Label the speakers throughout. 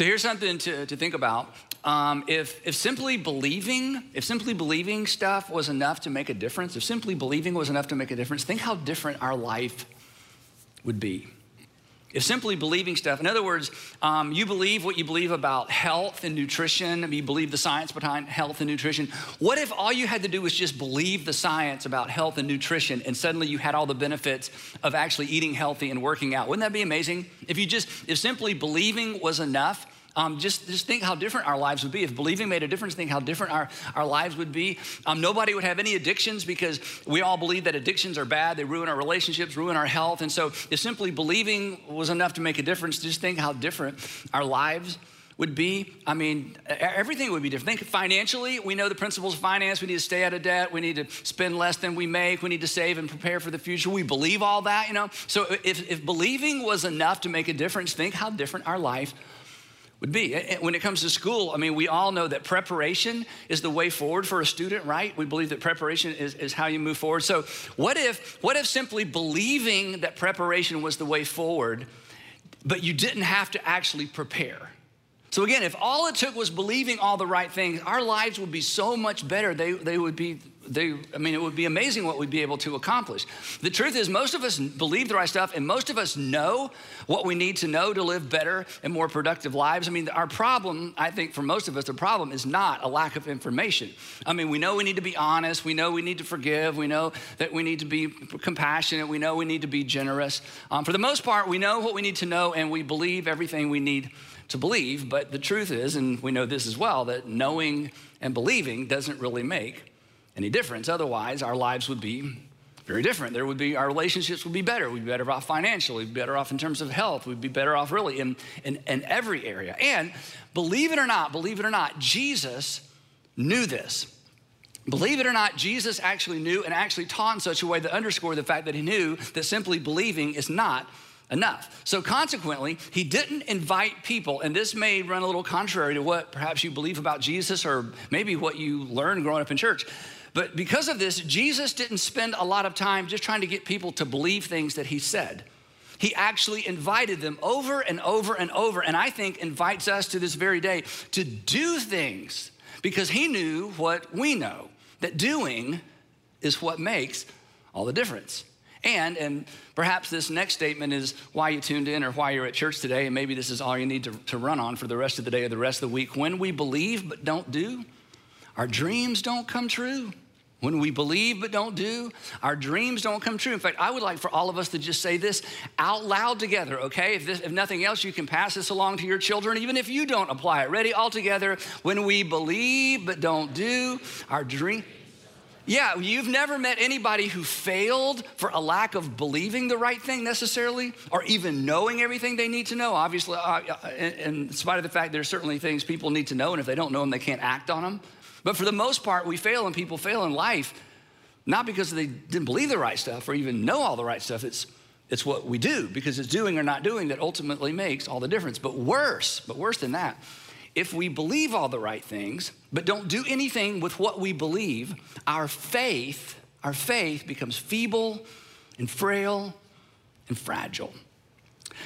Speaker 1: So here's something to, to think about. Um, if, if simply believing, if simply believing stuff was enough to make a difference, if simply believing was enough to make a difference, think how different our life would be. If simply believing stuff, in other words, um, you believe what you believe about health and nutrition, you believe the science behind health and nutrition. What if all you had to do was just believe the science about health and nutrition and suddenly you had all the benefits of actually eating healthy and working out? Wouldn't that be amazing? If you just, if simply believing was enough, um, just, just think how different our lives would be. If believing made a difference, think how different our, our lives would be. Um, nobody would have any addictions because we all believe that addictions are bad. They ruin our relationships, ruin our health. And so, if simply believing was enough to make a difference, just think how different our lives would be. I mean, everything would be different. Think financially, we know the principles of finance. We need to stay out of debt. We need to spend less than we make. We need to save and prepare for the future. We believe all that, you know. So, if, if believing was enough to make a difference, think how different our life would be. When it comes to school, I mean, we all know that preparation is the way forward for a student, right? We believe that preparation is, is how you move forward. So, what if, what if simply believing that preparation was the way forward, but you didn't have to actually prepare? So, again, if all it took was believing all the right things, our lives would be so much better. They, they would be they, I mean, it would be amazing what we'd be able to accomplish. The truth is, most of us believe the right stuff, and most of us know what we need to know to live better and more productive lives. I mean, our problem, I think, for most of us, the problem is not a lack of information. I mean, we know we need to be honest, we know we need to forgive, we know that we need to be compassionate, we know we need to be generous. Um, for the most part, we know what we need to know, and we believe everything we need to believe. But the truth is, and we know this as well, that knowing and believing doesn't really make any difference. Otherwise, our lives would be very different. There would be, our relationships would be better. We'd be better off financially, we'd be better off in terms of health, we'd be better off really in, in, in every area. And believe it or not, believe it or not, Jesus knew this. Believe it or not, Jesus actually knew and actually taught in such a way that underscored the fact that he knew that simply believing is not enough. So consequently, he didn't invite people, and this may run a little contrary to what perhaps you believe about Jesus or maybe what you learned growing up in church. But because of this, Jesus didn't spend a lot of time just trying to get people to believe things that he said. He actually invited them over and over and over, and I think invites us to this very day to do things because he knew what we know that doing is what makes all the difference. And, and perhaps this next statement is why you tuned in or why you're at church today, and maybe this is all you need to, to run on for the rest of the day or the rest of the week. When we believe but don't do, our dreams don't come true. When we believe but don't do, our dreams don't come true. In fact, I would like for all of us to just say this out loud together, okay? If, this, if nothing else, you can pass this along to your children, even if you don't apply it. Ready? All together. When we believe but don't do, our dream. Yeah, you've never met anybody who failed for a lack of believing the right thing necessarily, or even knowing everything they need to know. Obviously, uh, uh in, in spite of the fact there's certainly things people need to know, and if they don't know them, they can't act on them. But for the most part, we fail and people fail in life, not because they didn't believe the right stuff or even know all the right stuff. It's, it's what we do because it's doing or not doing that ultimately makes all the difference. But worse, but worse than that, if we believe all the right things, but don't do anything with what we believe, our faith, our faith becomes feeble and frail and fragile.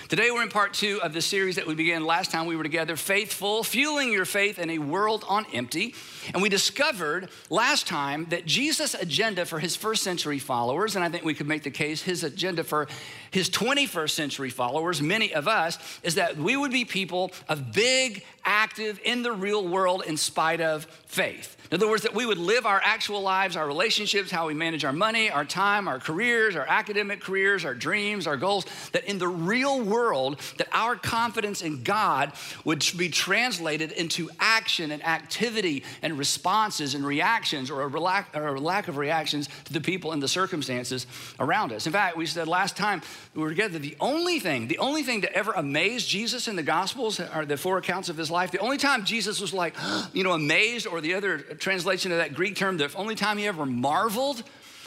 Speaker 1: Today, we're in part two of the series that we began last time we were together Faithful, Fueling Your Faith in a World on Empty. And we discovered last time that Jesus' agenda for his first century followers, and I think we could make the case his agenda for his 21st century followers, many of us, is that we would be people of big, active, in the real world in spite of faith. In other words, that we would live our actual lives, our relationships, how we manage our money, our time, our careers, our academic careers, our dreams, our goals, that in the real world that our confidence in God would be translated into action and activity and responses and reactions or a, lack, or a lack of reactions to the people and the circumstances around us. In fact, we said last time we were together, the only thing, the only thing to ever amaze Jesus in the Gospels are the four accounts of his life. The only time Jesus was like, you know, amazed, or the other translation of that Greek term, the only time he ever marveled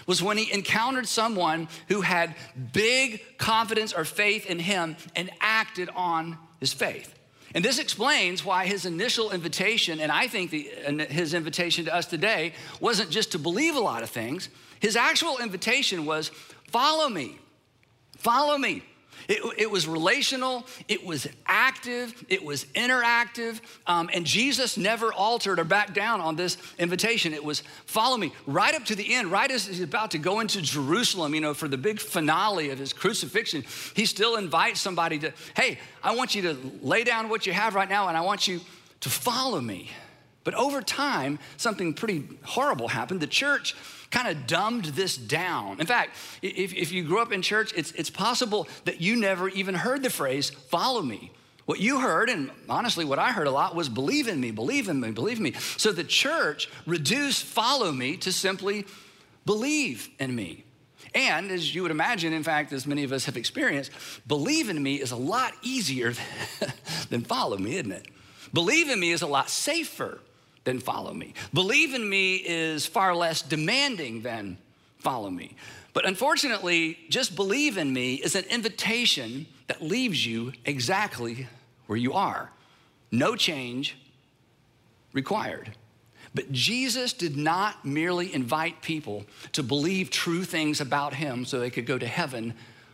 Speaker 1: was when he encountered someone who had big confidence or faith in him and acted on his faith. And this explains why his initial invitation, and I think the, his invitation to us today, wasn't just to believe a lot of things. His actual invitation was follow me, follow me. It, it was relational, it was active, it was interactive, um, and Jesus never altered or backed down on this invitation. It was follow me right up to the end, right as he's about to go into Jerusalem, you know, for the big finale of his crucifixion. He still invites somebody to, hey, I want you to lay down what you have right now, and I want you to follow me. But over time, something pretty horrible happened. The church kind of dumbed this down. In fact, if, if you grew up in church, it's, it's possible that you never even heard the phrase, follow me. What you heard, and honestly, what I heard a lot was believe in me, believe in me, believe in me. So the church reduced follow me to simply believe in me. And as you would imagine, in fact, as many of us have experienced, believe in me is a lot easier than follow me, isn't it? Believe in me is a lot safer than follow me. Believe in me is far less demanding than follow me. But unfortunately, just believe in me is an invitation that leaves you exactly where you are. No change required. But Jesus did not merely invite people to believe true things about him so they could go to heaven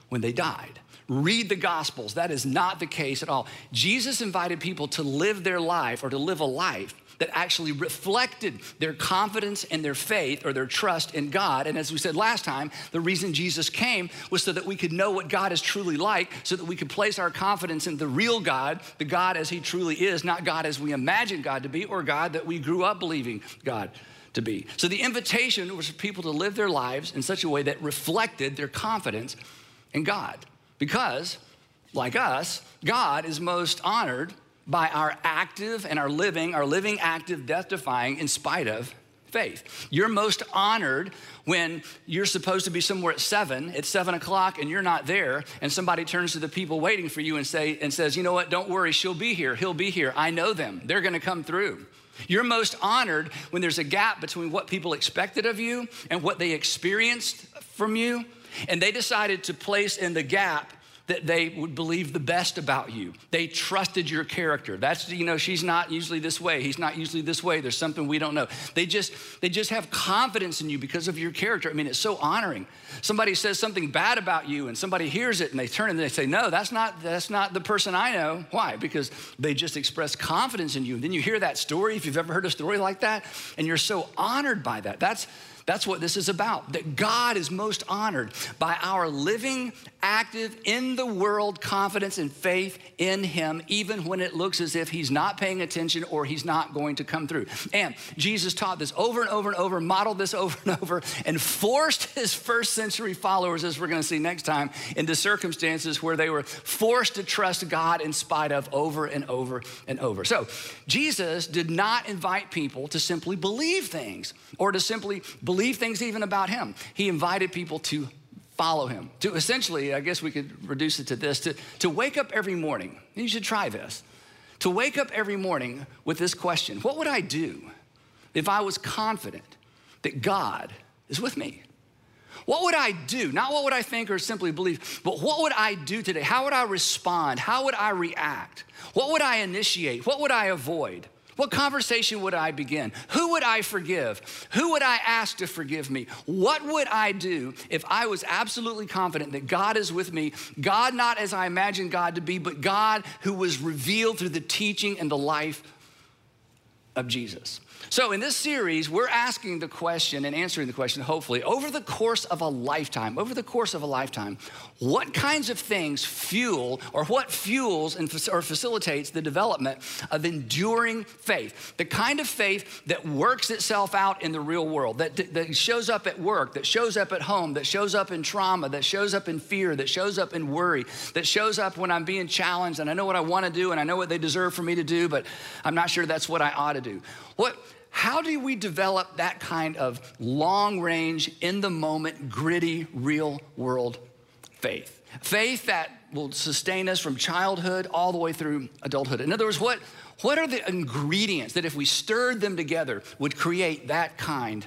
Speaker 1: when they died. Read the Gospels. That is not the case at all. Jesus invited people to live their life or to live a life that actually reflected their confidence and their faith or their trust in God. And as we said last time, the reason Jesus came was so that we could know what God is truly like, so that we could place our confidence in the real God, the God as He truly is, not God as we imagine God to be or God that we grew up believing God to be. So the invitation was for people to live their lives in such a way that reflected their confidence in God. Because, like us, God is most honored by our active and our living, our living, active, death defying, in spite of faith. You're most honored when you're supposed to be somewhere at seven, it's seven o'clock, and you're not there, and somebody turns to the people waiting for you and say and says, "You know what? Don't worry, she'll be here. He'll be here. I know them. They're going to come through." You're most honored when there's a gap between what people expected of you and what they experienced from you, and they decided to place in the gap that they would believe the best about you. They trusted your character. That's you know she's not usually this way. He's not usually this way. There's something we don't know. They just they just have confidence in you because of your character. I mean, it's so honoring. Somebody says something bad about you and somebody hears it and they turn and they say, "No, that's not that's not the person I know." Why? Because they just express confidence in you. And then you hear that story if you've ever heard a story like that and you're so honored by that. That's that's what this is about. That God is most honored by our living, active, in the world confidence and faith in Him, even when it looks as if He's not paying attention or He's not going to come through. And Jesus taught this over and over and over, modeled this over and over, and forced His first century followers, as we're going to see next time, into circumstances where they were forced to trust God in spite of over and over and over. So, Jesus did not invite people to simply believe things or to simply believe believe things even about him. He invited people to follow him. To essentially, I guess we could reduce it to this to, to wake up every morning. You should try this. To wake up every morning with this question What would I do if I was confident that God is with me? What would I do? Not what would I think or simply believe, but what would I do today? How would I respond? How would I react? What would I initiate? What would I avoid? What conversation would I begin? Who would I forgive? Who would I ask to forgive me? What would I do if I was absolutely confident that God is with me? God, not as I imagined God to be, but God who was revealed through the teaching and the life of Jesus. So, in this series, we're asking the question and answering the question, hopefully, over the course of a lifetime, over the course of a lifetime, what kinds of things fuel or what fuels and, or facilitates the development of enduring faith? The kind of faith that works itself out in the real world, that, that shows up at work, that shows up at home, that shows up in trauma, that shows up in fear, that shows up in worry, that shows up when I'm being challenged and I know what I want to do and I know what they deserve for me to do, but I'm not sure that's what I ought to do. What how do we develop that kind of long range, in the moment, gritty, real world faith? Faith that will sustain us from childhood all the way through adulthood. In other words, what, what are the ingredients that if we stirred them together would create that kind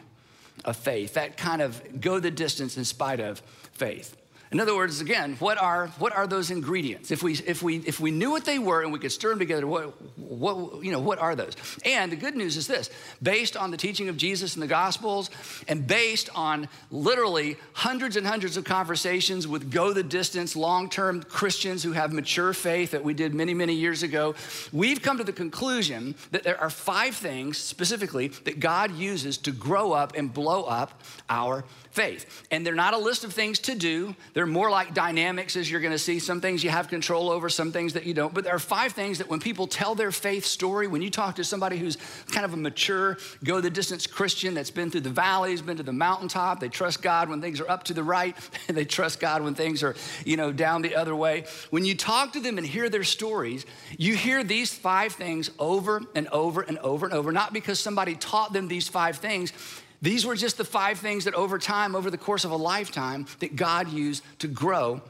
Speaker 1: of faith, that kind of go the distance in spite of faith? In other words, again, what are, what are those ingredients? If we, if, we, if we knew what they were and we could stir them together, what, what, you know, what are those? And the good news is this based on the teaching of Jesus in the Gospels and based on literally hundreds and hundreds of conversations with go the distance, long term Christians who have mature faith that we did many, many years ago, we've come to the conclusion that there are five things specifically that God uses to grow up and blow up our faith. And they're not a list of things to do, they're more like dynamics, as you're gonna see. Some things you have control over, some things that you don't. But there are five things that when people tell their faith story, when you talk to somebody who's kind of a mature, go the distance Christian that's been through the valleys, been to the mountaintop, they trust God when things are up to the right, and they trust God when things are, you know, down the other way. When you talk to them and hear their stories, you hear these five things over and over and over and over, not because somebody taught them these five things these were just the five things that over time, over the course of a lifetime, that God used to grow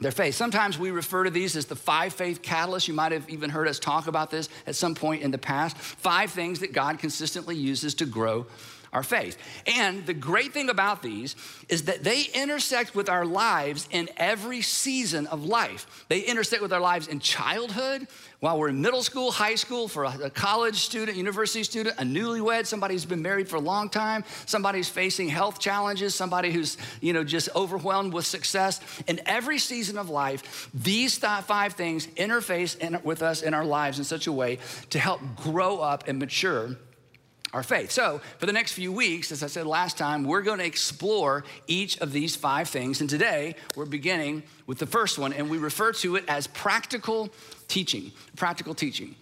Speaker 1: their faith. Sometimes we refer to these as the five faith catalysts. You might have even heard us talk about this at some point in the past. Five things that God consistently uses to grow our faith. And the great thing about these is that they intersect with our lives in every season of life. They intersect with our lives in childhood, while we're in middle school, high school, for a, college student, university student, a newlywed, somebody who's been married for a long time, somebody who's facing health challenges, somebody who's, you know, just overwhelmed with success. In every season of life, these five things interface in, with us in our lives in such a way to help grow up and mature our faith. So, for the next few weeks, as I said last time, we're going to explore each of these five things. And today, we're beginning with the first one, and we refer to it as practical teaching. Practical teaching.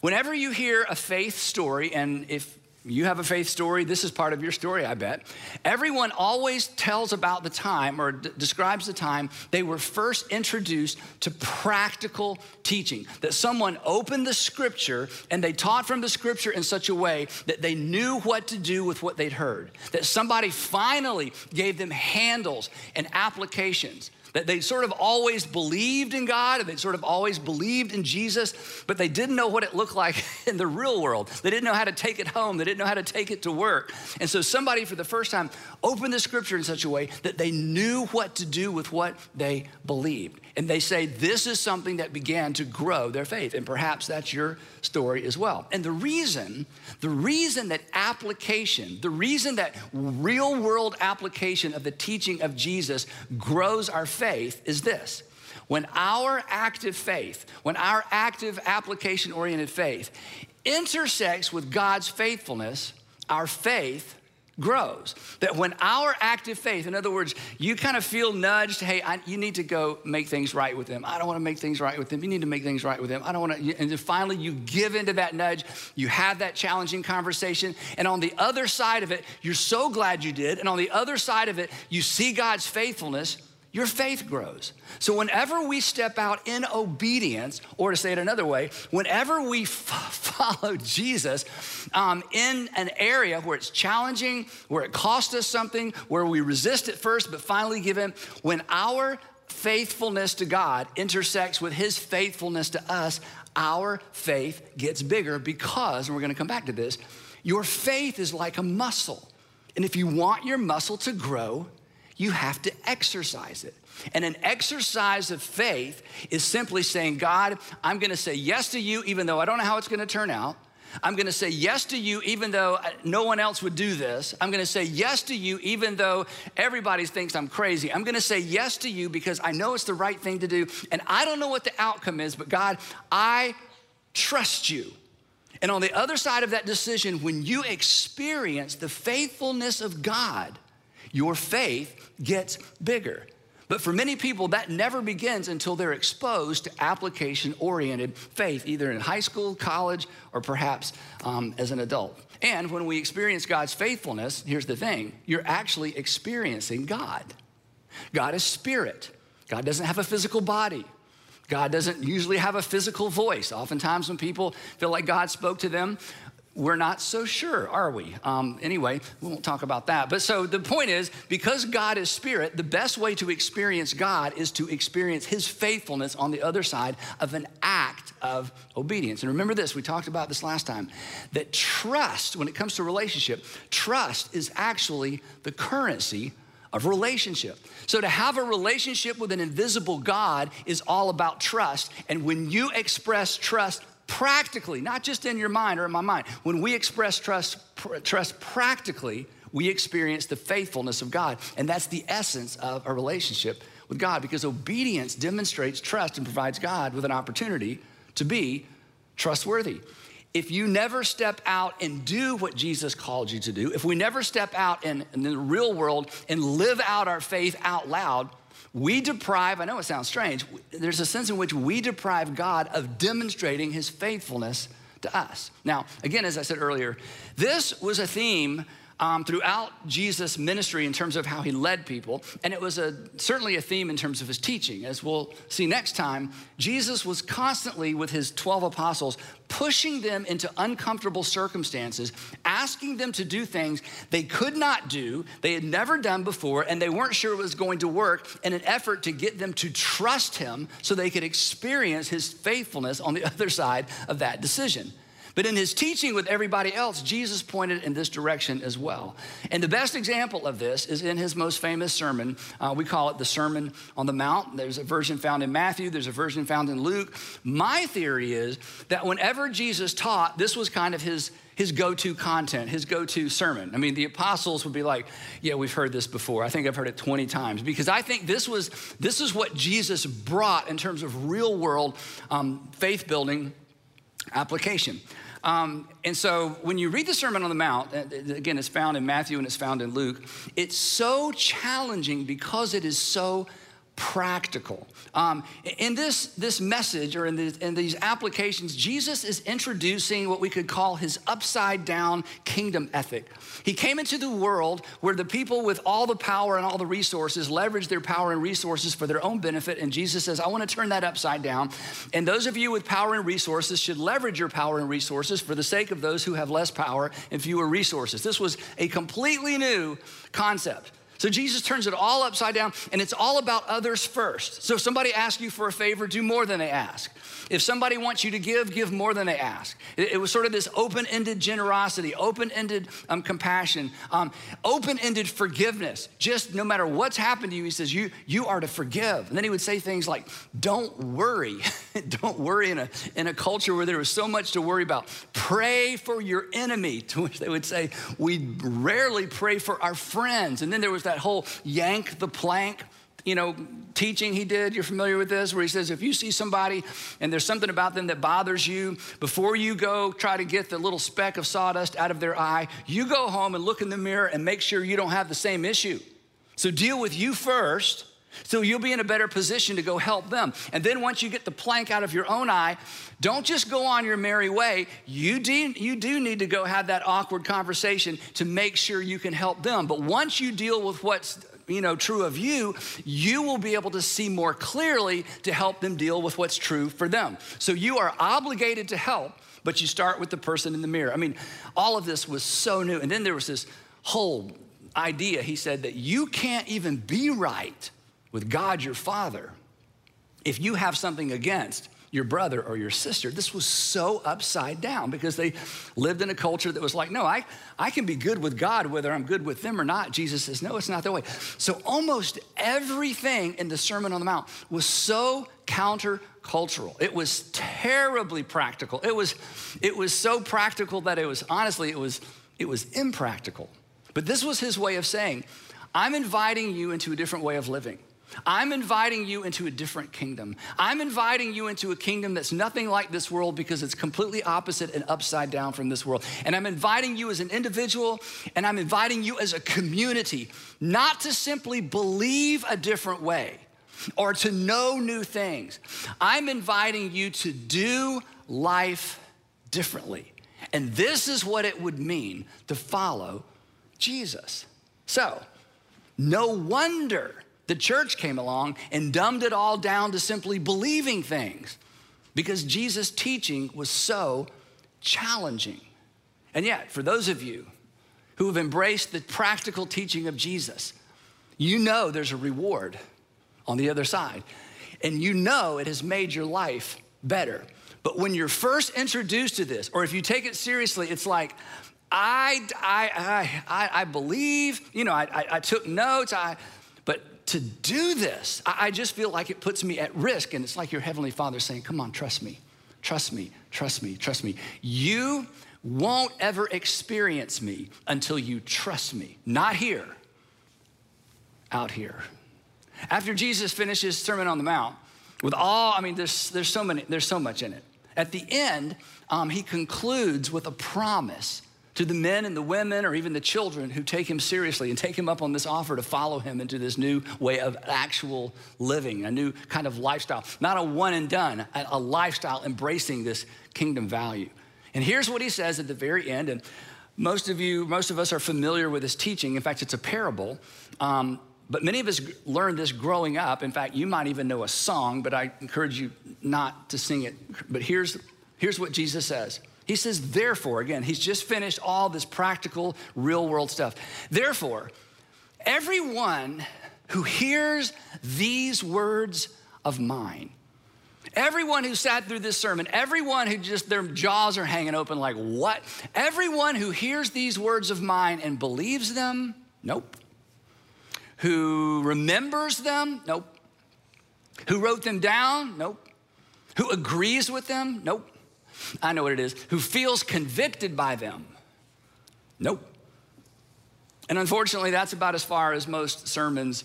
Speaker 1: Whenever you hear a faith story, and if you have a faith story. This is part of your story, I bet. Everyone always tells about the time or d- describes the time they were first introduced to practical teaching. That someone opened the scripture and they taught from the scripture in such a way that they knew what to do with what they'd heard. That somebody finally gave them handles and applications that they sort of always believed in God and they sort of always believed in Jesus, but they didn't know what it looked like in the real world. They didn't know how to take it home, they didn't know how to take it to work. And so somebody for the first time opened the scripture in such a way that they knew what to do with what they believed. And they say this is something that began to grow their faith. And perhaps that's your story as well. And the reason, the reason that application, the reason that real world application of the teaching of Jesus grows our faith is this. When our active faith, when our active application oriented faith intersects with God's faithfulness, our faith grows. That when our active faith, in other words, you kind of feel nudged, hey, I, you need to go make things right with them. I don't want to make things right with them. You need to make things right with them. I don't want to. And then finally, you give into that nudge. You have that challenging conversation. And on the other side of it, you're so glad you did. And on the other side of it, you see God's faithfulness your faith grows. So, whenever we step out in obedience, or to say it another way, whenever we f- follow Jesus um, in an area where it's challenging, where it costs us something, where we resist at first but finally give in, when our faithfulness to God intersects with his faithfulness to us, our faith gets bigger because, and we're gonna come back to this, your faith is like a muscle. And if you want your muscle to grow, you have to exercise it. And an exercise of faith is simply saying, God, I'm gonna say yes to you, even though I don't know how it's gonna turn out. I'm gonna say yes to you, even though uh, no one else would do this. I'm gonna say yes to you, even though everybody thinks I'm crazy. I'm gonna say yes to you because I know it's the right thing to do. And I don't know what the outcome is, but God, I trust you. And on the other side of that decision, when you experience the faithfulness of God, your faith gets bigger. But for many people, that never begins until they're exposed to application oriented faith, either in high school, college, or perhaps um, as an adult. And when we experience God's faithfulness, here's the thing you're actually experiencing God. God is spirit, God doesn't have a physical body. God doesn't usually have a physical voice. Oftentimes, when people feel like God spoke to them, we're not so sure, are we? Um, anyway, we won't talk about that. But so the point is, because God is spirit, the best way to experience God is to experience his faithfulness on the other side of an act of obedience. And remember this, we talked about this last time, that trust, when it comes to relationship, trust is actually the currency of relationship. So to have a relationship with an invisible God is all about trust. And when you express trust practically, not just in your mind or in my mind. When we express trust, pr- trust practically, we experience the faithfulness of God. And that's the essence of a relationship with God because obedience demonstrates trust and provides God with an opportunity to be trustworthy. If you never step out and do what Jesus called you to do, if we never step out in, in the real world and live out our faith out loud, we deprive, I know it sounds strange, there's a sense in which we deprive God of demonstrating his faithfulness to us. Now, again, as I said earlier, this was a theme um, throughout Jesus' ministry in terms of how he led people. And it was a, certainly a theme in terms of his teaching. As we'll see next time, Jesus was constantly with his 12 apostles pushing them into uncomfortable circumstances, asking them to do things they could not do, they had never done before, and they weren't sure it was going to work in an effort to get them to trust him so they could experience his faithfulness on the other side of that decision. But in his teaching with everybody else, Jesus pointed in this direction as well. And the best example of this is in his most famous sermon. Uh, we call it the Sermon on the Mount. There's a version found in Matthew, there's a version found in Luke. My theory is that whenever Jesus taught, this was kind of his his go to content, his go to sermon. I mean, the apostles would be like, Yeah, we've heard this before. I think I've heard it 20 times because I think this was this is what Jesus brought in terms of real world um, faith building application. Um, and so when you read the Sermon on the Mount, uh, again, it's found in Matthew and it's found in Luke, it's so challenging because it is so practical. Um, in this, this message or in, the, in these applications, Jesus is introducing what we could call his upside down kingdom ethic. He came into the world where the people with all the power and all the resources leverage their power and resources for their own benefit. And Jesus says, I want to turn that upside down. And those of you with power and resources should leverage your power and resources for the sake of those who have less power and fewer resources. This was a completely new concept. So Jesus turns it all upside down and it's all about others first. So if somebody asks you for a favor, do more than they ask. If somebody wants you to give, give more than they ask. It, it was sort of this open ended generosity, open ended um, compassion, um, open ended forgiveness. Just no matter what's happened to you, he says, you, you are to forgive. And then he would say things like, don't worry. don't worry in a, in a culture where there was so much to worry about. Pray for your enemy, to which they would say, we rarely pray for our friends. And then there was that whole yank the plank you know, teaching he did. You're familiar with this, where he says, if you see somebody and there's something about them that bothers you, before you go try to get the little speck of sawdust out of their eye, you go home and look in the mirror and make sure you don't have the same issue. So deal with you first. So you'll be in a better position to go help them. And then once you get the plank out of your own eye, don't just go on your merry way. You do, you do need to go have that awkward conversation to make sure you can help them. But once you deal with what's you know true of you you will be able to see more clearly to help them deal with what's true for them so you are obligated to help but you start with the person in the mirror i mean all of this was so new and then there was this whole idea he said that you can't even be right with god your father if you have something against your brother or your sister. This was so upside down because they lived in a culture that was like, no, I, I can be good with God whether I'm good with them or not. Jesus says, no, it's not that way. So almost everything in the Sermon on the Mount was so countercultural. It was terribly practical. It was, it was so practical that it was honestly, it was, it was impractical. But this was his way of saying, I'm inviting you into a different way of living. I'm inviting you into a different kingdom. I'm inviting you into a kingdom that's nothing like this world because it's completely opposite and upside down from this world. And I'm inviting you as an individual and I'm inviting you as a community not to simply believe a different way or to know new things. I'm inviting you to do life differently. And this is what it would mean to follow Jesus. So, no wonder the church came along and dumbed it all down to simply believing things because Jesus' teaching was so challenging. And yet, for those of you who have embraced the practical teaching of Jesus, you know there's a reward on the other side. And you know it has made your life better. But when you're first introduced to this, or if you take it seriously, it's like, I, I, I, I believe, you know, I, I, I took notes, I, to do this, I, I just feel like it puts me at risk. And it's like your Heavenly Father saying, Come on, trust me, trust me, trust me, trust me. You won't ever experience me until you trust me. Not here, out here. After Jesus finishes Sermon on the Mount, with all, I mean, there's, there's, so, many, there's so much in it. At the end, um, he concludes with a promise to the men and the women or even the children who take him seriously and take him up on this offer to follow him into this new way of actual living, a new kind of lifestyle. Not a one and done, a, lifestyle embracing this kingdom value. And here's what he says at the very end. And most of you, most of us are familiar with this teaching. In fact, it's a parable. Um, but many of us learned this growing up. In fact, you might even know a song, but I encourage you not to sing it. But here's, here's what Jesus says He says, Therefore, again, he's just finished all this practical, real world stuff. Therefore, everyone who hears these words of mine, everyone who sat through this sermon, everyone who just their jaws are hanging open, like, what? Everyone who hears these words of mine and believes them, nope who remembers them? Nope. Who wrote them down? Nope. Who agrees with them? Nope. I know what it is. Who feels convicted by them? Nope. And unfortunately, that's about as far as most sermons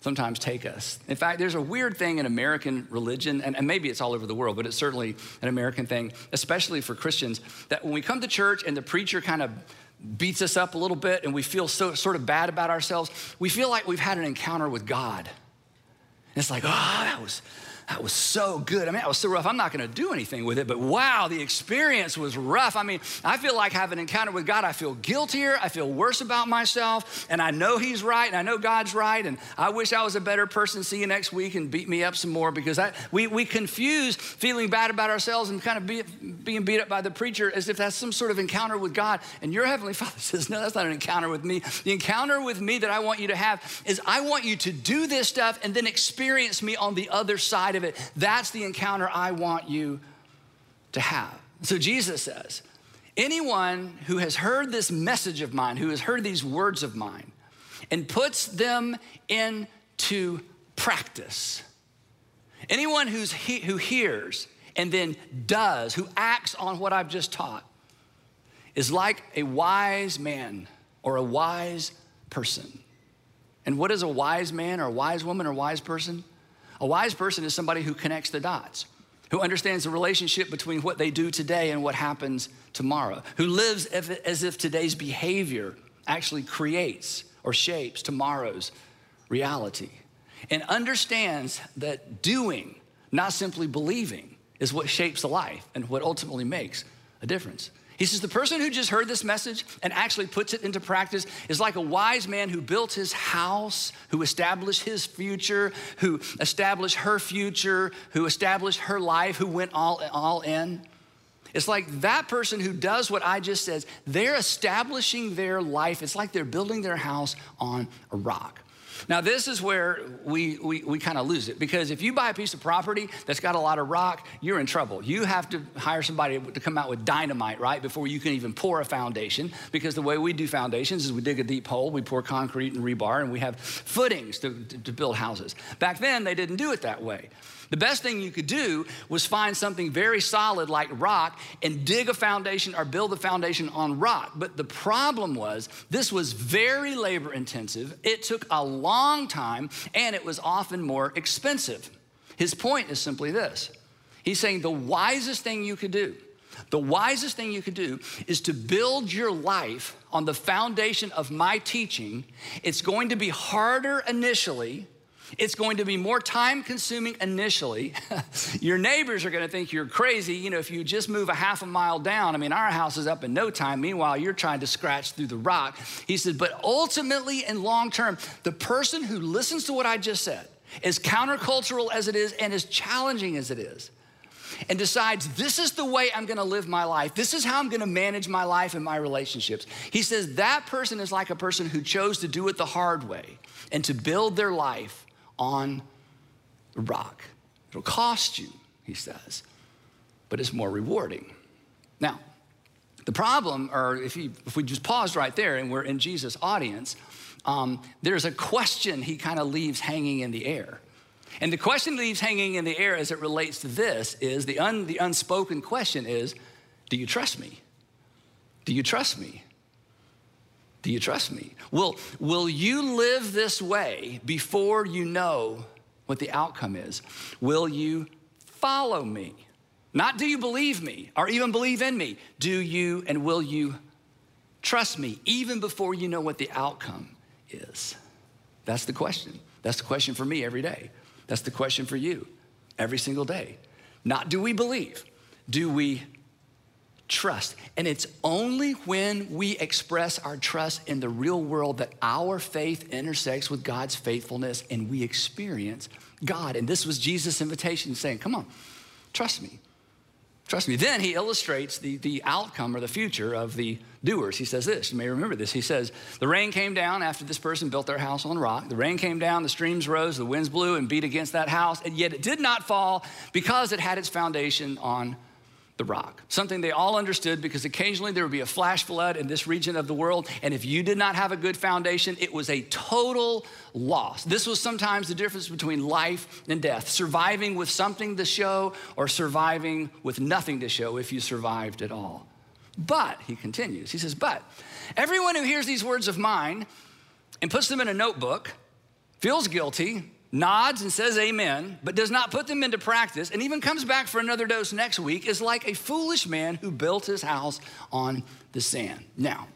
Speaker 1: sometimes take us. In fact, there's a weird thing in American religion, and, and, maybe it's all over the world, but it's certainly an American thing, especially for Christians, that when we come to church and the preacher kind of beats us up a little bit and we feel so sort of bad about ourselves, we feel like we've had an encounter with God. And it's like, oh, that was that was so good. I mean, that was so rough. I'm not going to do anything with it, but wow, the experience was rough. I mean, I feel like having an encounter with God. I feel guiltier. I feel worse about myself. And I know He's right and I know God's right. And I wish I was a better person. See you next week and beat me up some more because I, we, we confuse feeling bad about ourselves and kind of be, being beat up by the preacher as if that's some sort of encounter with God. And your Heavenly Father says, no, that's not an encounter with me. The encounter with me that I want you to have is I want you to do this stuff and then experience me on the other side of it. That's the encounter I want you to have. So Jesus says, anyone who has heard this message of mine, who has heard these words of mine, and puts them into practice, anyone who's he, who hears and then does, who acts on what I've just taught, is like a wise man or a wise person. And what is a wise man or a wise woman or wise person? A wise person is somebody who connects the dots, who understands the relationship between what they do today and what happens tomorrow, who lives as if today's behavior actually creates or shapes tomorrow's reality, and understands that doing, not simply believing, is what shapes the life and what ultimately makes a difference. He says, The person who just heard this message and actually puts it into practice is like a wise man who built his house, who established his future, who established her future, who established her life, who went all, all in. It's like that person who does what I just said, they're establishing their life. It's like they're building their house on a rock. Now, this is where we, we, we kind of lose it because if you buy a piece of property that's got a lot of rock, you're in trouble. You have to hire somebody to come out with dynamite, right, before you can even pour a foundation because the way we do foundations is we dig a deep hole, we pour concrete and rebar, and we have footings to, to, to build houses. Back then, they didn't do it that way. The best thing you could do was find something very solid like rock and dig a foundation or build a foundation on rock. But the problem was this was very labor intensive, it took a long time, and it was often more expensive. His point is simply this He's saying the wisest thing you could do, the wisest thing you could do is to build your life on the foundation of my teaching. It's going to be harder initially it's going to be more time consuming initially. your neighbors are going to think you're crazy. You know, if you just move a half a mile down, I mean, our house is up in no time. Meanwhile, you're trying to scratch through the rock. He said, but ultimately and long term, the person who listens to what I just said, as countercultural as it is and as challenging as it is, and decides this is the way I'm gonna live my life, this is how I'm gonna manage my life and my relationships. He says that person is like a person who chose to do it the hard way and to build their life on the rock. It'll cost you, he says, but it's more rewarding. Now, the problem, or if, if we just pause right there and we're in Jesus' audience, um, there's a question he kind of leaves hanging in the air. And the question leaves hanging in the air as it relates to this is the, un, the unspoken question is Do you trust me? Do you trust me? Do you trust me? Will, will you live this way before you know what the outcome is? Will you follow me? Not do you believe me or even believe in me? Do you and will you trust me even before you know what the outcome is? That's the question. That's the question for me every day. That's the question for you every single day. Not do we believe, do we trust. And it's only when we express our trust in the real world that our faith intersects with God's faithfulness and we experience God. And this was Jesus' invitation saying, Come on, trust me. Trust me. Then he illustrates the, the outcome or the future of the doers. He says this, you may remember this. He says, The rain came down after this person built their house on rock. The rain came down, the streams rose, the winds blew and beat against that house, and yet it did not fall because it had its foundation on the rock. Something they all understood because occasionally there would be a flash flood in this region of the world. And if you did not have a good foundation, it was a total loss. This was sometimes the difference between life and death surviving with something to show or surviving with nothing to show if you survived at all. But, he continues, he says, but everyone who hears these words of mine and puts them in a notebook feels guilty nods and says amen, but does not put them into practice, and even comes back for another dose next week, is like a foolish man who built his house on the sand. Now,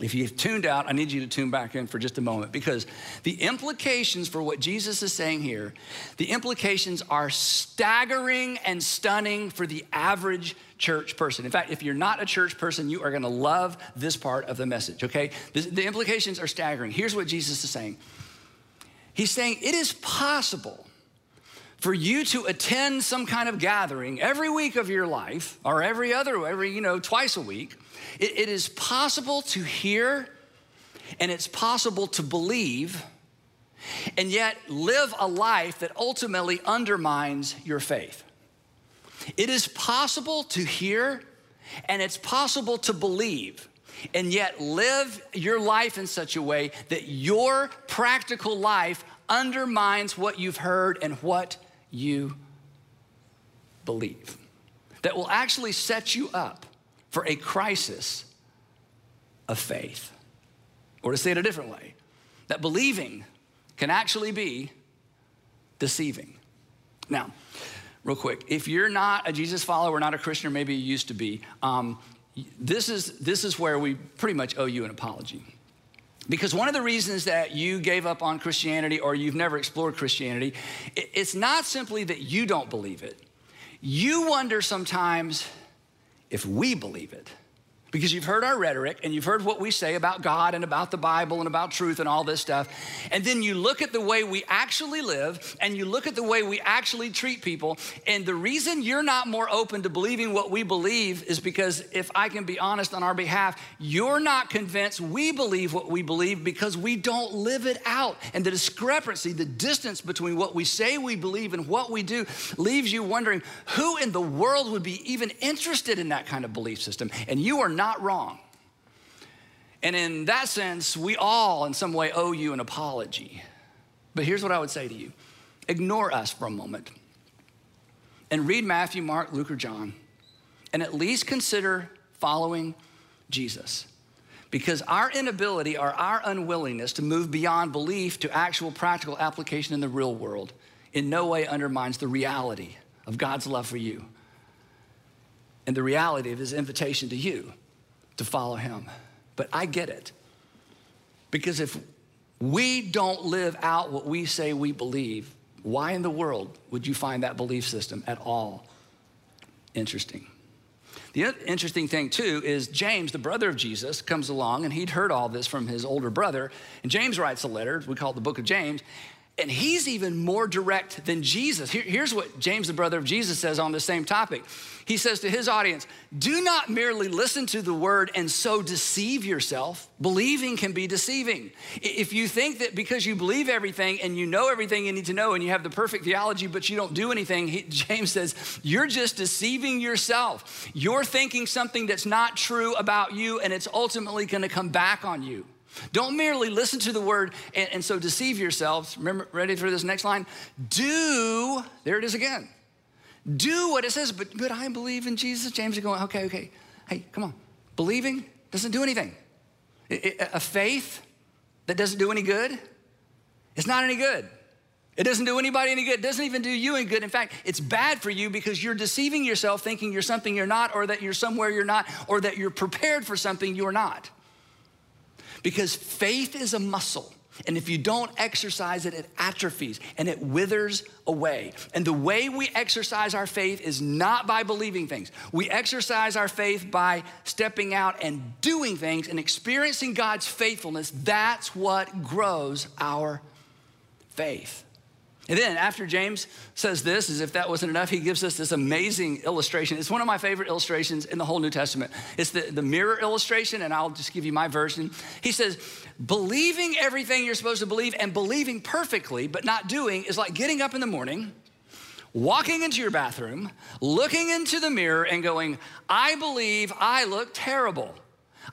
Speaker 1: if you've tuned out, I need you to tune back in for just a moment because the implications for what Jesus is saying here, the implications are staggering and stunning for the average church person. In fact, if you're not a church person, you are going to love this part of the message, okay? The, the implications are staggering. Here's what Jesus is saying He's saying it is possible for you to attend some kind of gathering every week of your life or every other, every, you know, twice a week. it, it is possible to hear and it's possible to believe and yet live a life that ultimately undermines your faith. It is possible to hear and it's possible to believe and yet live your life in such a way that your practical life undermines what you've heard and what you believe. That will actually set you up for a crisis of faith. Or to say it a different way, that believing can actually be deceiving. Now, real quick, if you're not a Jesus follower, not a Christian, or maybe you used to be, um, this, is, this is where we pretty much owe you an apology. Because one of the reasons that you gave up on Christianity or you've never explored Christianity, it's not simply that you don't believe it. You wonder sometimes if we believe it because you've heard our rhetoric and you've heard what we say about God and about the Bible and about truth and all this stuff. And then you look at the way we actually live and you look at the way we actually treat people. And the reason you're not more open to believing what we believe is because, if I can be honest on our behalf, you're not convinced we believe what we believe because we don't live it out. And the discrepancy, the distance between what we say we believe and what we do leaves you wondering who in the world would be even interested in that kind of belief system. And you are not wrong. And in that sense, we all, in some way, owe you an apology. But here's what I would say to you ignore us for a moment. and read Matthew, Mark, Luke, or John, and at least consider following Jesus. Because our inability or our unwillingness to move beyond belief to actual practical application in the real world in no way undermines the reality of God's love for you and the reality of his invitation to you to follow him. But I get it. Because if we don't live out what we say we believe, why in the world would you find that belief system at all interesting? The interesting thing, too, is James, the brother of Jesus, comes along and he'd heard all this from his older brother. And James writes a letter, we call it the book of James. And he's even more direct than Jesus. Here, here's what James, the brother of Jesus, says on the same topic. He says to his audience, Do not merely listen to the word and so deceive yourself. Believing can be deceiving. If you think that because you believe everything and you know everything you need to know and you have the perfect theology, but you don't do anything, he, James says, You're just deceiving yourself. You're thinking something that's not true about you, and it's ultimately gonna come back on you. Don't merely listen to the word and, and, so deceive yourselves. Remember, ready for this next line? Do, there it is again. Do what it says, but, but I believe in Jesus. James is going, okay, okay. Hey, come on. Believing doesn't do anything. It, it, a faith that doesn't do any good, it's not any good. It doesn't do anybody any good. It doesn't even do you any good. In fact, it's bad for you because you're deceiving yourself thinking you're something you're not, or that you're somewhere you're not, or that you're prepared for something you're not. Because faith is a muscle. And if you don't exercise it, it atrophies and it withers away. And the way we exercise our faith is not by believing things. We exercise our faith by stepping out and doing things and experiencing God's faithfulness. That's what grows our faith. And then after James says this, as if that wasn't enough, he gives us this amazing illustration. It's one of my favorite illustrations in the whole New Testament. It's the, the mirror illustration, and I'll just give you my version. He says, believing everything you're supposed to believe and believing perfectly, but not doing, is like getting up in the morning, walking into your bathroom, looking into the mirror, and going, I believe I look terrible.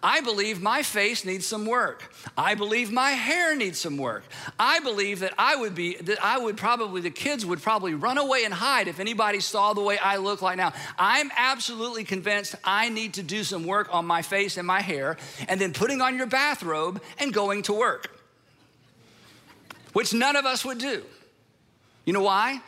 Speaker 1: I believe my face needs some work. I believe my hair needs some work. I believe that I would be, that I would probably, the kids would probably run away and hide if anybody saw the way I look like now. I'm absolutely convinced I need to do some work on my face and my hair, and then putting on your bathrobe and going to work, which none of us would do. You know why?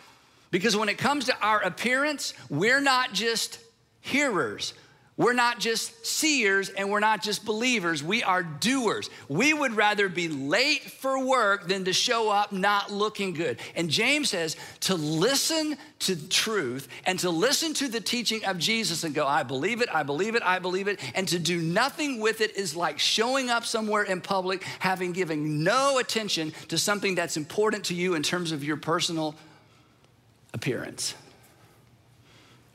Speaker 1: Because when it comes to our appearance, we're not just hearers, we're not just seers and we're not just believers, we are doers. We would rather be late for work than to show up not looking good. And James says to listen to truth and to listen to the teaching of Jesus and go, I believe it, I believe it, I believe it, and to do nothing with it is like showing up somewhere in public, having given no attention to something that's important to you in terms of your personal appearance.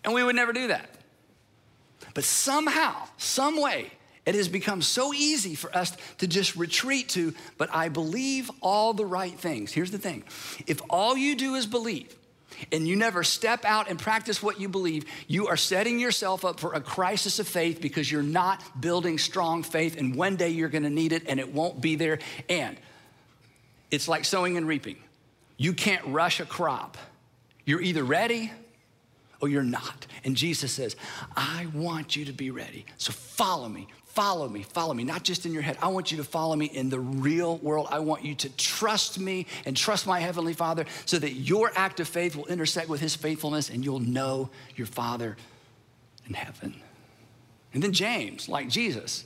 Speaker 1: And we would never do that. But somehow, some way, it has become so easy for us to just retreat to, but I believe all the right things. Here's the thing if all you do is believe, and you never step out and practice what you believe, you are setting yourself up for a crisis of faith because you're not building strong faith, and one day you're gonna need it and it won't be there. And it's like sowing and reaping. You can't rush a crop. You're either ready or you're not. And Jesus says, I want you to be ready. So follow me, follow me, follow me, not just in your head. I want you to follow me in the real world. I want you to trust me and trust my Heavenly Father so that your act of faith will intersect with His faithfulness and you'll know your Father in heaven. And then James, like Jesus,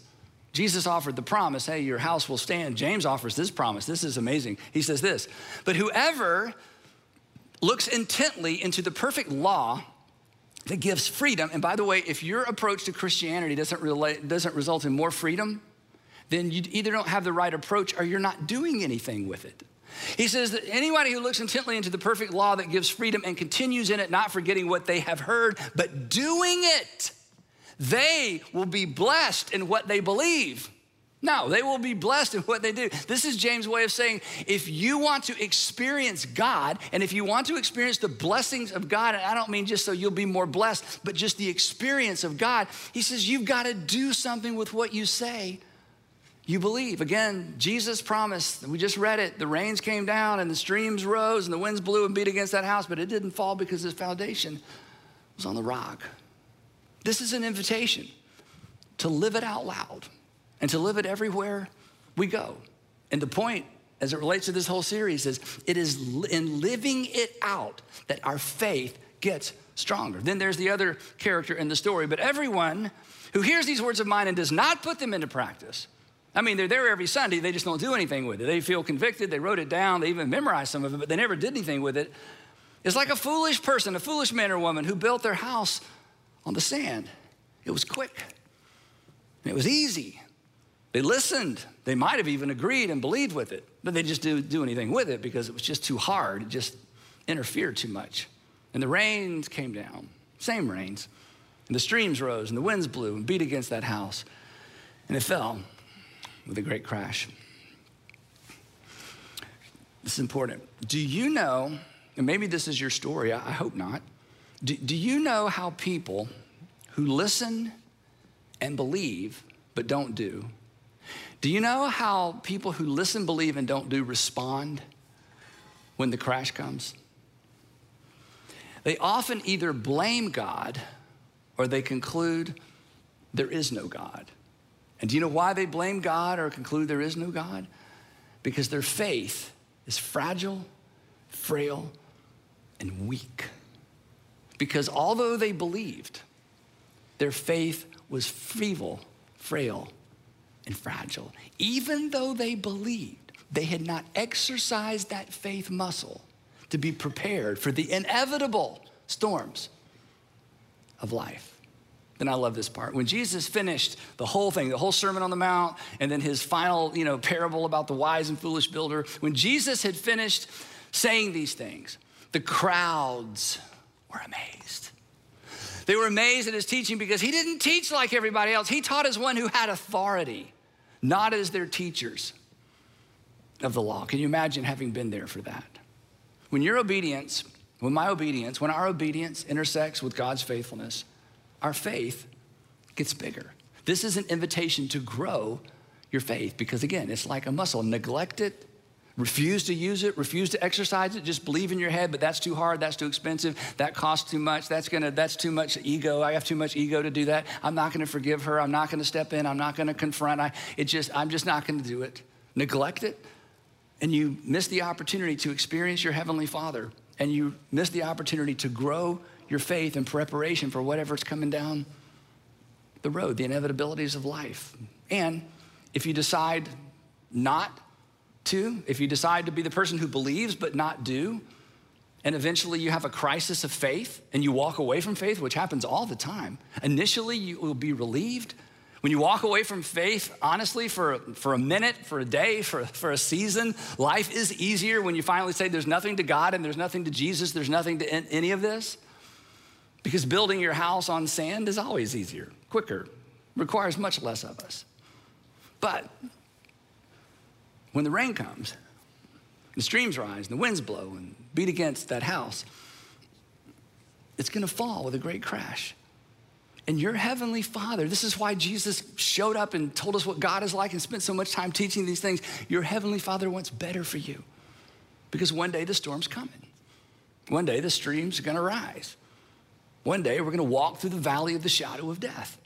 Speaker 1: Jesus offered the promise, hey, your house will stand. James offers this promise. This is amazing. He says this, but whoever looks intently into the perfect law that gives freedom. And by the way, if your approach to Christianity doesn't, relate, doesn't result in more freedom, then you either don't have the right approach or you're not doing anything with it. He says that anybody who looks intently into the perfect law that gives freedom and continues in it, not forgetting what they have heard, but doing it, they will be blessed in what they believe. No, they will be blessed in what they do. This is James' way of saying if you want to experience God and if you want to experience the blessings of God, and I don't mean just so you'll be more blessed, but just the experience of God, he says you've got to do something with what you say you believe. Again, Jesus promised, we just read it, the rains came down and the streams rose and the winds blew and beat against that house, but it didn't fall because its foundation was on the rock. This is an invitation to live it out loud and to live it everywhere we go. And the point, as it relates to this whole series, is it is in living it out that our faith gets stronger. Then there's the other character in the story, but everyone who hears these words of mine and does not put them into practice. I mean, they're there every Sunday, they just don't do anything with it. They feel convicted, they wrote it down, they even memorized some of it, but they never did anything with it. It's like a foolish person, a foolish man or woman who built their house on the sand. It was quick, and it was easy. They listened. They might have even agreed and believed with it, but they just didn't do anything with it because it was just too hard. It just interfered too much. And the rains came down, same rains. And the streams rose and the winds blew and beat against that house. And it fell with a great crash. This is important. Do you know, and maybe this is your story, I hope not. Do, do you know how people who listen and believe but don't do? Do you know how people who listen, believe, and don't do respond when the crash comes? They often either blame God or they conclude there is no God. And do you know why they blame God or conclude there is no God? Because their faith is fragile, frail, and weak. Because although they believed, their faith was feeble, frail, and fragile. Even though they believed, they had not exercised that faith muscle to be prepared for the inevitable storms of life. Then I love this part. When Jesus finished the whole thing, the whole Sermon on the Mount, and then his final, you know, parable about the wise and foolish builder, when Jesus had finished saying these things, the crowds were amazed. They were amazed at his teaching because he didn't teach like everybody else. He taught as one who had authority, not as their teachers of the law. Can you imagine having been there for that? When your obedience, when my obedience, when our obedience intersects with God's faithfulness, our faith gets bigger. This is an invitation to grow your faith because, again, it's like a muscle. Neglect it, refuse to use it, refuse to exercise it, just believe in your head, but that's too hard, that's too expensive, that costs too much, that's gonna, that's too much ego. I have too much ego to do that. I'm not gonna forgive her, I'm not gonna step in, I'm not gonna confront. I it just, I'm just not gonna do it. Neglect it, and you miss the opportunity to experience your Heavenly Father, and you miss the opportunity to grow your faith in preparation for whatever's coming down the road, the inevitabilities of life. And if you decide not to, if you decide to be the person who believes but not do, and eventually you have a crisis of faith and you walk away from faith, which happens all the time, initially you will be relieved. When you walk away from faith, honestly, for, for a minute, for a day, for, for a season, life is easier when you finally say there's nothing to God and there's nothing to Jesus, there's nothing to any of this. Because building your house on sand is always easier, quicker, requires much less of us. But when the rain comes, the streams rise, and the winds blow and beat against that house, it's gonna fall with a great crash. And your heavenly Father, this is why Jesus showed up and told us what God is like and spent so much time teaching these things. Your heavenly Father wants better for you because one day the storm's coming. One day the stream's gonna rise. One day we're going to walk through the valley of the shadow of death.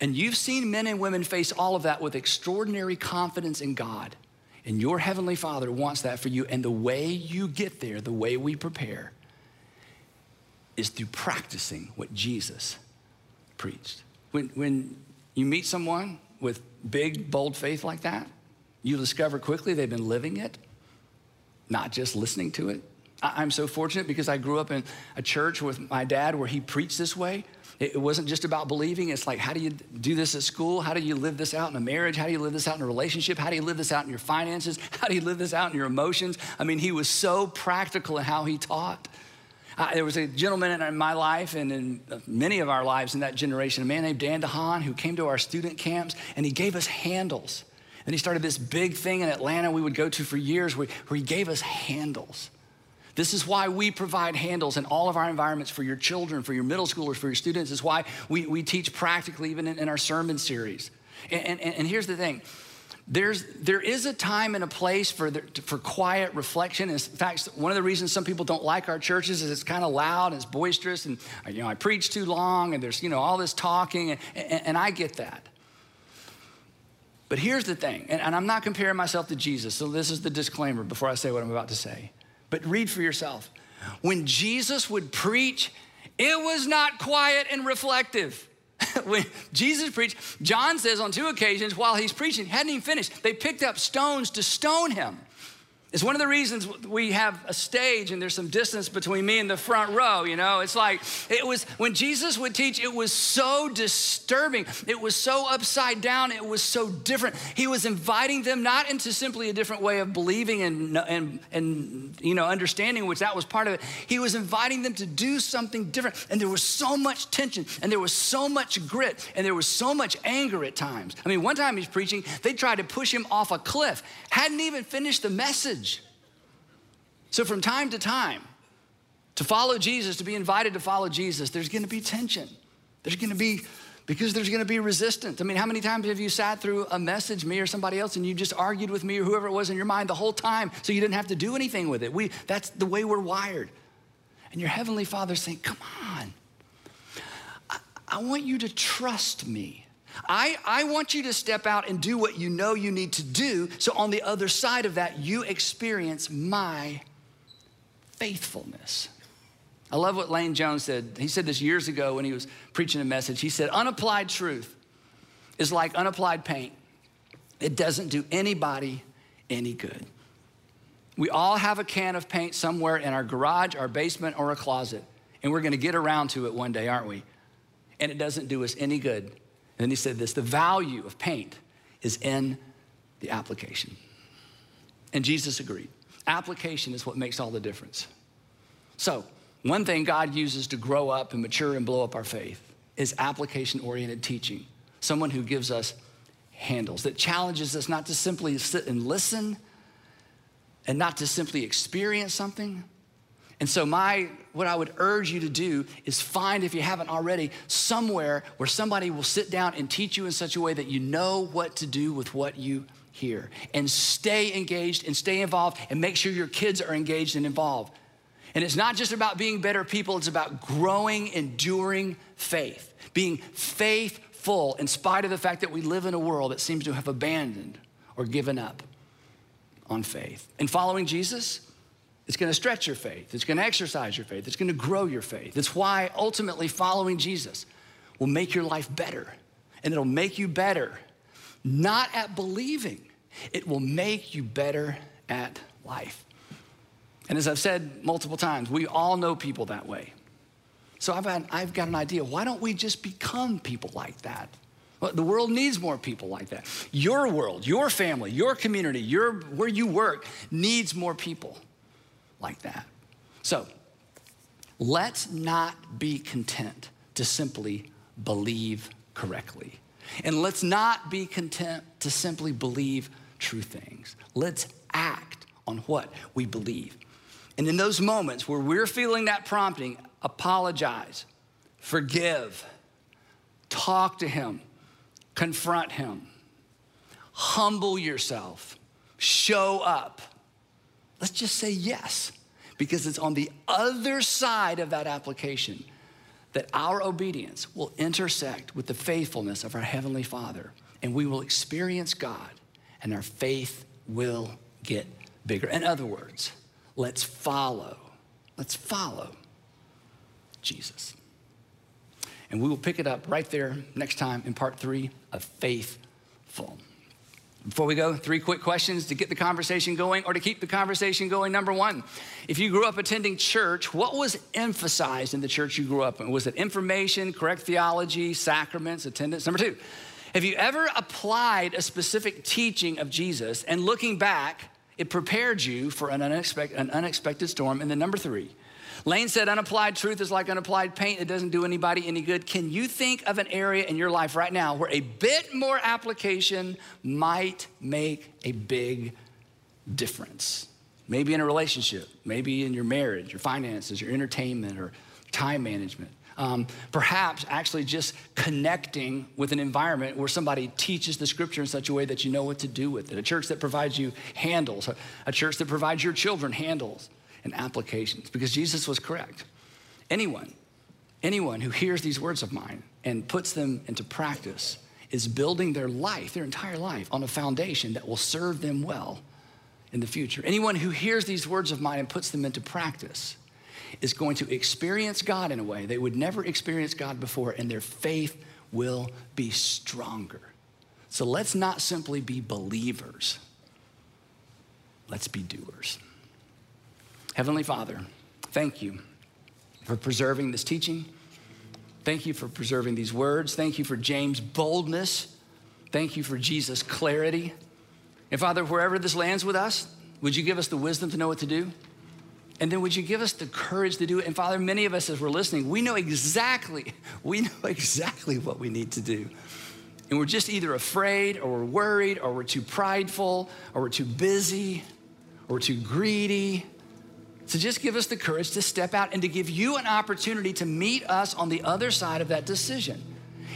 Speaker 1: And you've seen men and women face all of that with extraordinary confidence in God. And your Heavenly Father wants that for you. And the way you get there, the way we prepare, is through practicing what Jesus preached. When, when you meet someone with big, bold faith like that, you discover quickly they've been living it, not just listening to it. I'm so fortunate because I grew up in a church with my dad where he preached this way. It wasn't just about believing. It's like, how do you do this at school? How do you live this out in a marriage? How do you live this out in a relationship? How do you live this out in your finances? How do you live this out in your emotions? I mean, he was so practical in how he taught. Uh, there was a gentleman in my life and in many of our lives in that generation, a man named Dan DeHaan, who came to our student camps and he gave us handles. And he started this big thing in Atlanta we would go to for years where, where he gave us handles. This is why we provide handles in all of our environments for your children, for your middle schoolers, for your students. It's why we, we teach practically even in, in our sermon series. And, and, and here's the thing there's, there is a time and a place for, the, for quiet reflection. In fact, one of the reasons some people don't like our churches is it's kind of loud and it's boisterous, and you know I preach too long, and there's you know all this talking, and, and, and I get that. But here's the thing, and, and I'm not comparing myself to Jesus, so this is the disclaimer before I say what I'm about to say. But read for yourself. When Jesus would preach, it was not quiet and reflective. when Jesus preached, John says on two occasions while he's preaching, hadn't even finished, they picked up stones to stone him. It's one of the reasons we have a stage and there's some distance between me and the front row, you know? It's like, it was, when Jesus would teach, it was so disturbing. It was so upside down. It was so different. He was inviting them not into simply a different way of believing and, and, and you know, understanding, which that was part of it. He was inviting them to do something different. And there was so much tension and there was so much grit and there was so much anger at times. I mean, one time he's preaching, they tried to push him off a cliff, hadn't even finished the message. So, from time to time, to follow Jesus, to be invited to follow Jesus, there's gonna be tension. There's gonna be, because there's gonna be resistance. I mean, how many times have you sat through a message, me or somebody else, and you just argued with me or whoever it was in your mind the whole time so you didn't have to do anything with it? We, that's the way we're wired. And your Heavenly Father's saying, Come on, I, I want you to trust me. I, I want you to step out and do what you know you need to do. So on the other side of that, you experience my faithfulness. I love what Lane Jones said. He said this years ago when he was preaching a message. He said, Unapplied truth is like unapplied paint, it doesn't do anybody any good. We all have a can of paint somewhere in our garage, our basement, or a closet, and we're gonna get around to it one day, aren't we? And it doesn't do us any good. Then he said this the value of paint is in the application. And Jesus agreed. Application is what makes all the difference. So, one thing God uses to grow up and mature and blow up our faith is application oriented teaching. Someone who gives us handles, that challenges us not to simply sit and listen and not to simply experience something. And so, my what I would urge you to do is find, if you haven't already, somewhere where somebody will sit down and teach you in such a way that you know what to do with what you hear. and stay engaged and stay involved and make sure your kids are engaged and involved. And it's not just about being better people, it's about growing, enduring faith, being faithful in spite of the fact that we live in a world that seems to have abandoned or given up on faith. And following Jesus, it's gonna stretch your faith, it's gonna exercise your faith, it's gonna grow your faith. That's why ultimately following Jesus will make your life better, and it'll make you better not at believing. It will make you better at life. And as I've said multiple times, we all know people that way. So I've, had, I've got an idea. Why don't we just become people like that? The world needs more people like that. Your world, your family, your community, your, where you work needs more people like that. So let's not be content to simply believe correctly. And let's not be content to simply believe true things. Let's act on what we believe. And in those moments where we're feeling that prompting, apologize, forgive, talk to Him, confront Him, humble yourself, show up. Let's just say yes, because it's on the other side of that application that our obedience will intersect with the faithfulness of our Heavenly Father, and we will experience God, and our faith will get bigger. In other words, let's follow, let's follow Jesus. And we will pick it up right there next time in part three of Faithful. Before we go, three quick questions to get the conversation going or to keep the conversation going. Number one, if you grew up attending church, what was emphasized in the church you grew up in? Was it information, correct theology, sacraments, attendance? Number two, have you ever applied a specific teaching of Jesus and looking back, it prepared you for an unexpected, an unexpected storm? And then number three, Lane said, unapplied truth is like unapplied paint. It doesn't do anybody any good. Can you think of an area in your life right now where a bit more application might make a big difference? Maybe in a relationship, maybe in your marriage, your finances, your entertainment, or time management, Um, perhaps actually just connecting with an environment where somebody teaches the scripture in such a way that you know what to do with it. A church that provides you handles, a, a church that provides your children handles and applications, because Jesus was correct. Anyone, anyone who hears these words of mine and puts them into practice is building their life, their entire life, on a foundation that will serve them well in the future. Anyone who hears these words of mine and puts them into practice is going to experience God in a way they would never experience God before, and their faith will be stronger. So let's not simply be believers, let's be doers. Heavenly Father, thank you for preserving this teaching. Thank you for preserving these words. Thank you for James' boldness. Thank you for Jesus' clarity. And Father, wherever this lands with us, would you give us the wisdom to know what to do? And then would you give us the courage to do it? And Father, many of us as we're listening, we know exactly, we know exactly what we need to do. And we're just either afraid or we're worried or we're too prideful or we're too busy or we're too greedy so just give us the courage to step out and to give you an opportunity to meet us on the other side of that decision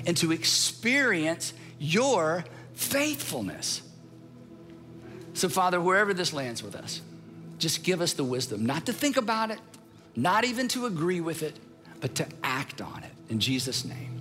Speaker 1: and to experience your faithfulness. So, Father, wherever this lands with us, just give us the wisdom not to think about it, not even to agree with it, but to act on it. In Jesus' name.